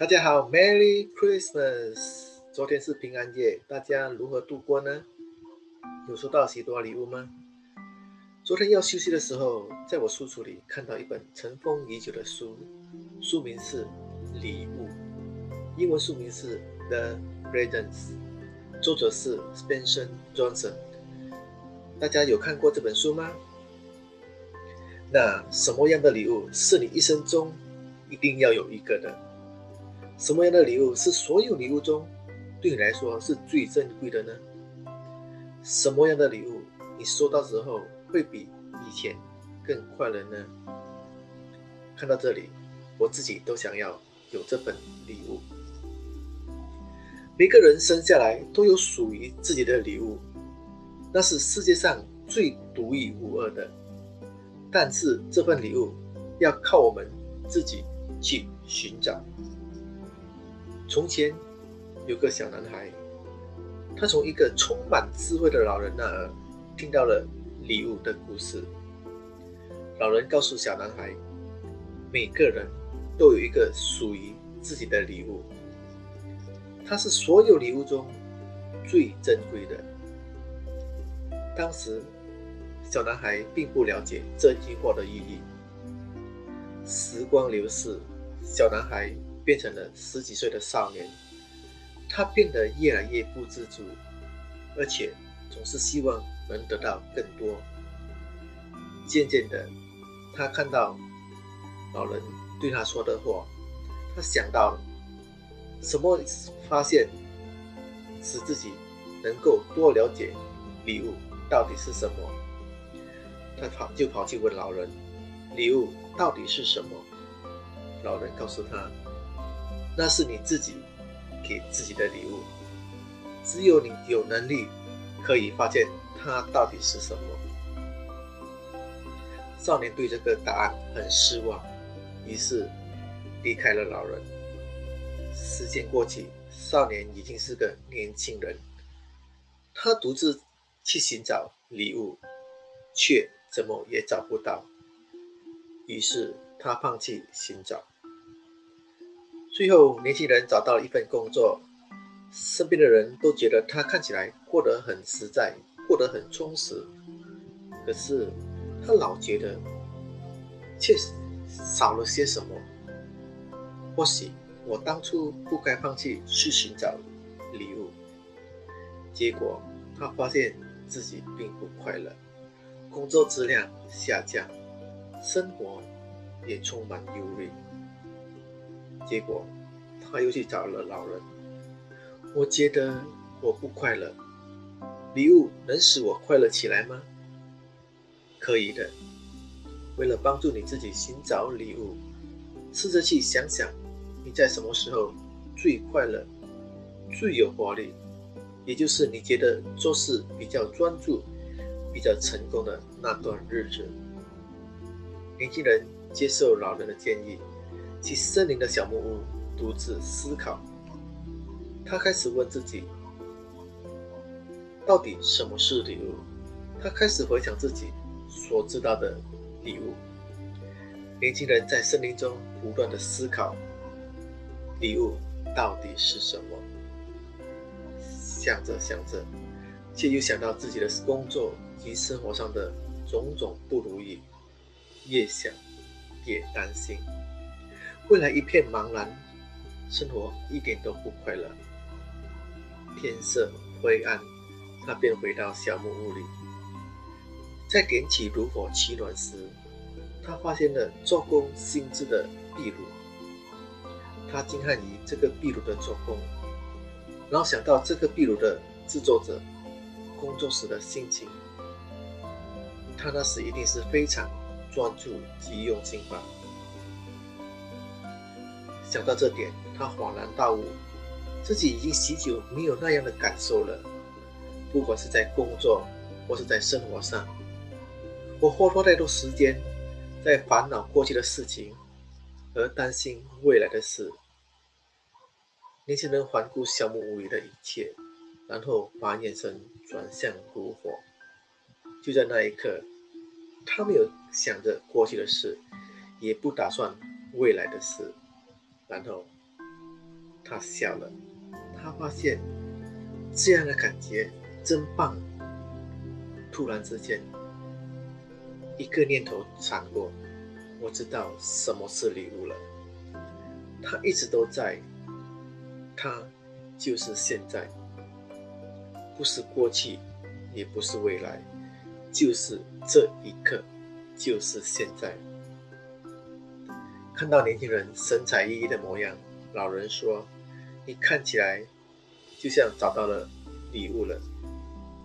大家好，Merry Christmas！昨天是平安夜，大家如何度过呢？有收到许多礼物吗？昨天要休息的时候，在我书橱里看到一本尘封已久的书，书名是《礼物》，英文书名是《The Presents》，作者是 Spencer Johnson。大家有看过这本书吗？那什么样的礼物是你一生中一定要有一个的？什么样的礼物是所有礼物中对你来说是最珍贵的呢？什么样的礼物你收到之后会比以前更快乐呢？看到这里，我自己都想要有这份礼物。每个人生下来都有属于自己的礼物，那是世界上最独一无二的。但是这份礼物要靠我们自己去寻找。从前有个小男孩，他从一个充满智慧的老人那儿听到了礼物的故事。老人告诉小男孩，每个人都有一个属于自己的礼物，它是所有礼物中最珍贵的。当时。小男孩并不了解这句话的意义。时光流逝，小男孩变成了十几岁的少年，他变得越来越不知足，而且总是希望能得到更多。渐渐的，他看到老人对他说的话，他想到什么？发现使自己能够多了解礼物到底是什么。他跑就跑去问老人：“礼物到底是什么？”老人告诉他：“那是你自己给自己的礼物，只有你有能力可以发现它到底是什么。”少年对这个答案很失望，于是离开了老人。时间过去，少年已经是个年轻人，他独自去寻找礼物，却。怎么也找不到，于是他放弃寻找。最后，年轻人找到了一份工作，身边的人都觉得他看起来过得很实在，过得很充实。可是他老觉得，却少了些什么。或许我当初不该放弃去寻找礼物，结果他发现自己并不快乐。工作质量下降，生活也充满忧虑。结果，他又去找了老人。我觉得我不快乐，礼物能使我快乐起来吗？可以的。为了帮助你自己寻找礼物，试着去想想你在什么时候最快乐、最有活力，也就是你觉得做事比较专注。比较成功的那段日子，年轻人接受老人的建议，去森林的小木屋独自思考。他开始问自己：到底什么是礼物？他开始回想自己所知道的礼物。年轻人在森林中不断的思考：礼物到底是什么？想着想着，却又想到自己的工作。及生活上的种种不如意，越想越担心，未来一片茫然，生活一点都不快乐。天色灰暗，他便回到小木屋里，在点起炉火取暖时，他发现了做工精致的壁炉。他惊叹于这个壁炉的做工，然后想到这个壁炉的制作者工作时的心情。他那时一定是非常专注及用心吧。想到这点，他恍然大悟，自己已经许久没有那样的感受了。不管是在工作或是在生活上，我花太多时间在烦恼过去的事情，而担心未来的事。年轻人环顾小木屋里的一切，然后把眼神转向炉火。就在那一刻。他没有想着过去的事，也不打算未来的事，然后他笑了，他发现这样的感觉真棒。突然之间，一个念头闪过，我知道什么是礼物了。它一直都在，它就是现在，不是过去，也不是未来，就是这一刻，就是现在。看到年轻人神采奕奕的模样，老人说：“你看起来就像找到了礼物了。”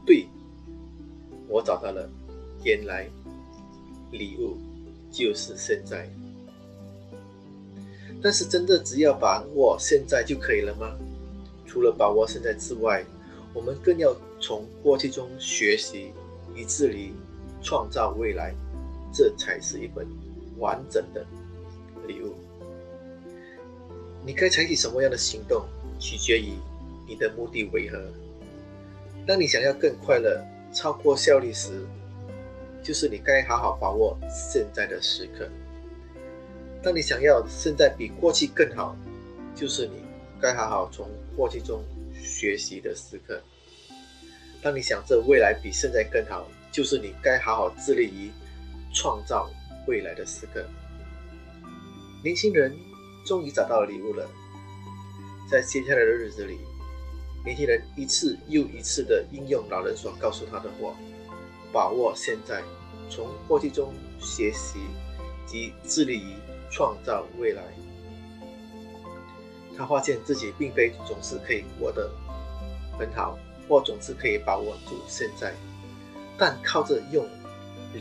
对，我找到了，原来礼物就是现在。但是真的只要把握现在就可以了吗？除了把握现在之外，我们更要从过去中学习，以至于创造未来，这才是一本完整的。礼物，你该采取什么样的行动，取决于你的目的为何。当你想要更快乐、超过效率时，就是你该好好把握现在的时刻；当你想要现在比过去更好，就是你该好好从过去中学习的时刻；当你想着未来比现在更好，就是你该好好致力于创造未来的时刻。年轻人终于找到了礼物了。在接下来的日子里，年轻人一次又一次地应用老人所告诉他的话，把握现在，从过去中学习及致力于创造未来。他发现自己并非总是可以活得很好，或总是可以把握住现在，但靠着用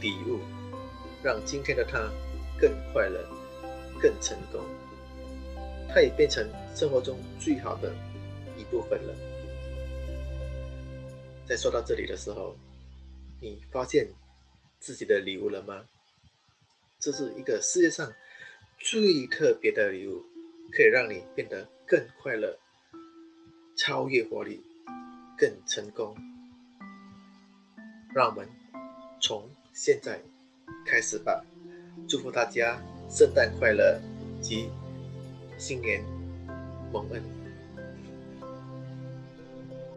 礼物，让今天的他更快乐。更成功，它也变成生活中最好的一部分了。在说到这里的时候，你发现自己的礼物了吗？这是一个世界上最特别的礼物，可以让你变得更快乐、超越活力、更成功。让我们从现在开始吧，祝福大家。圣诞快乐及新年蒙恩。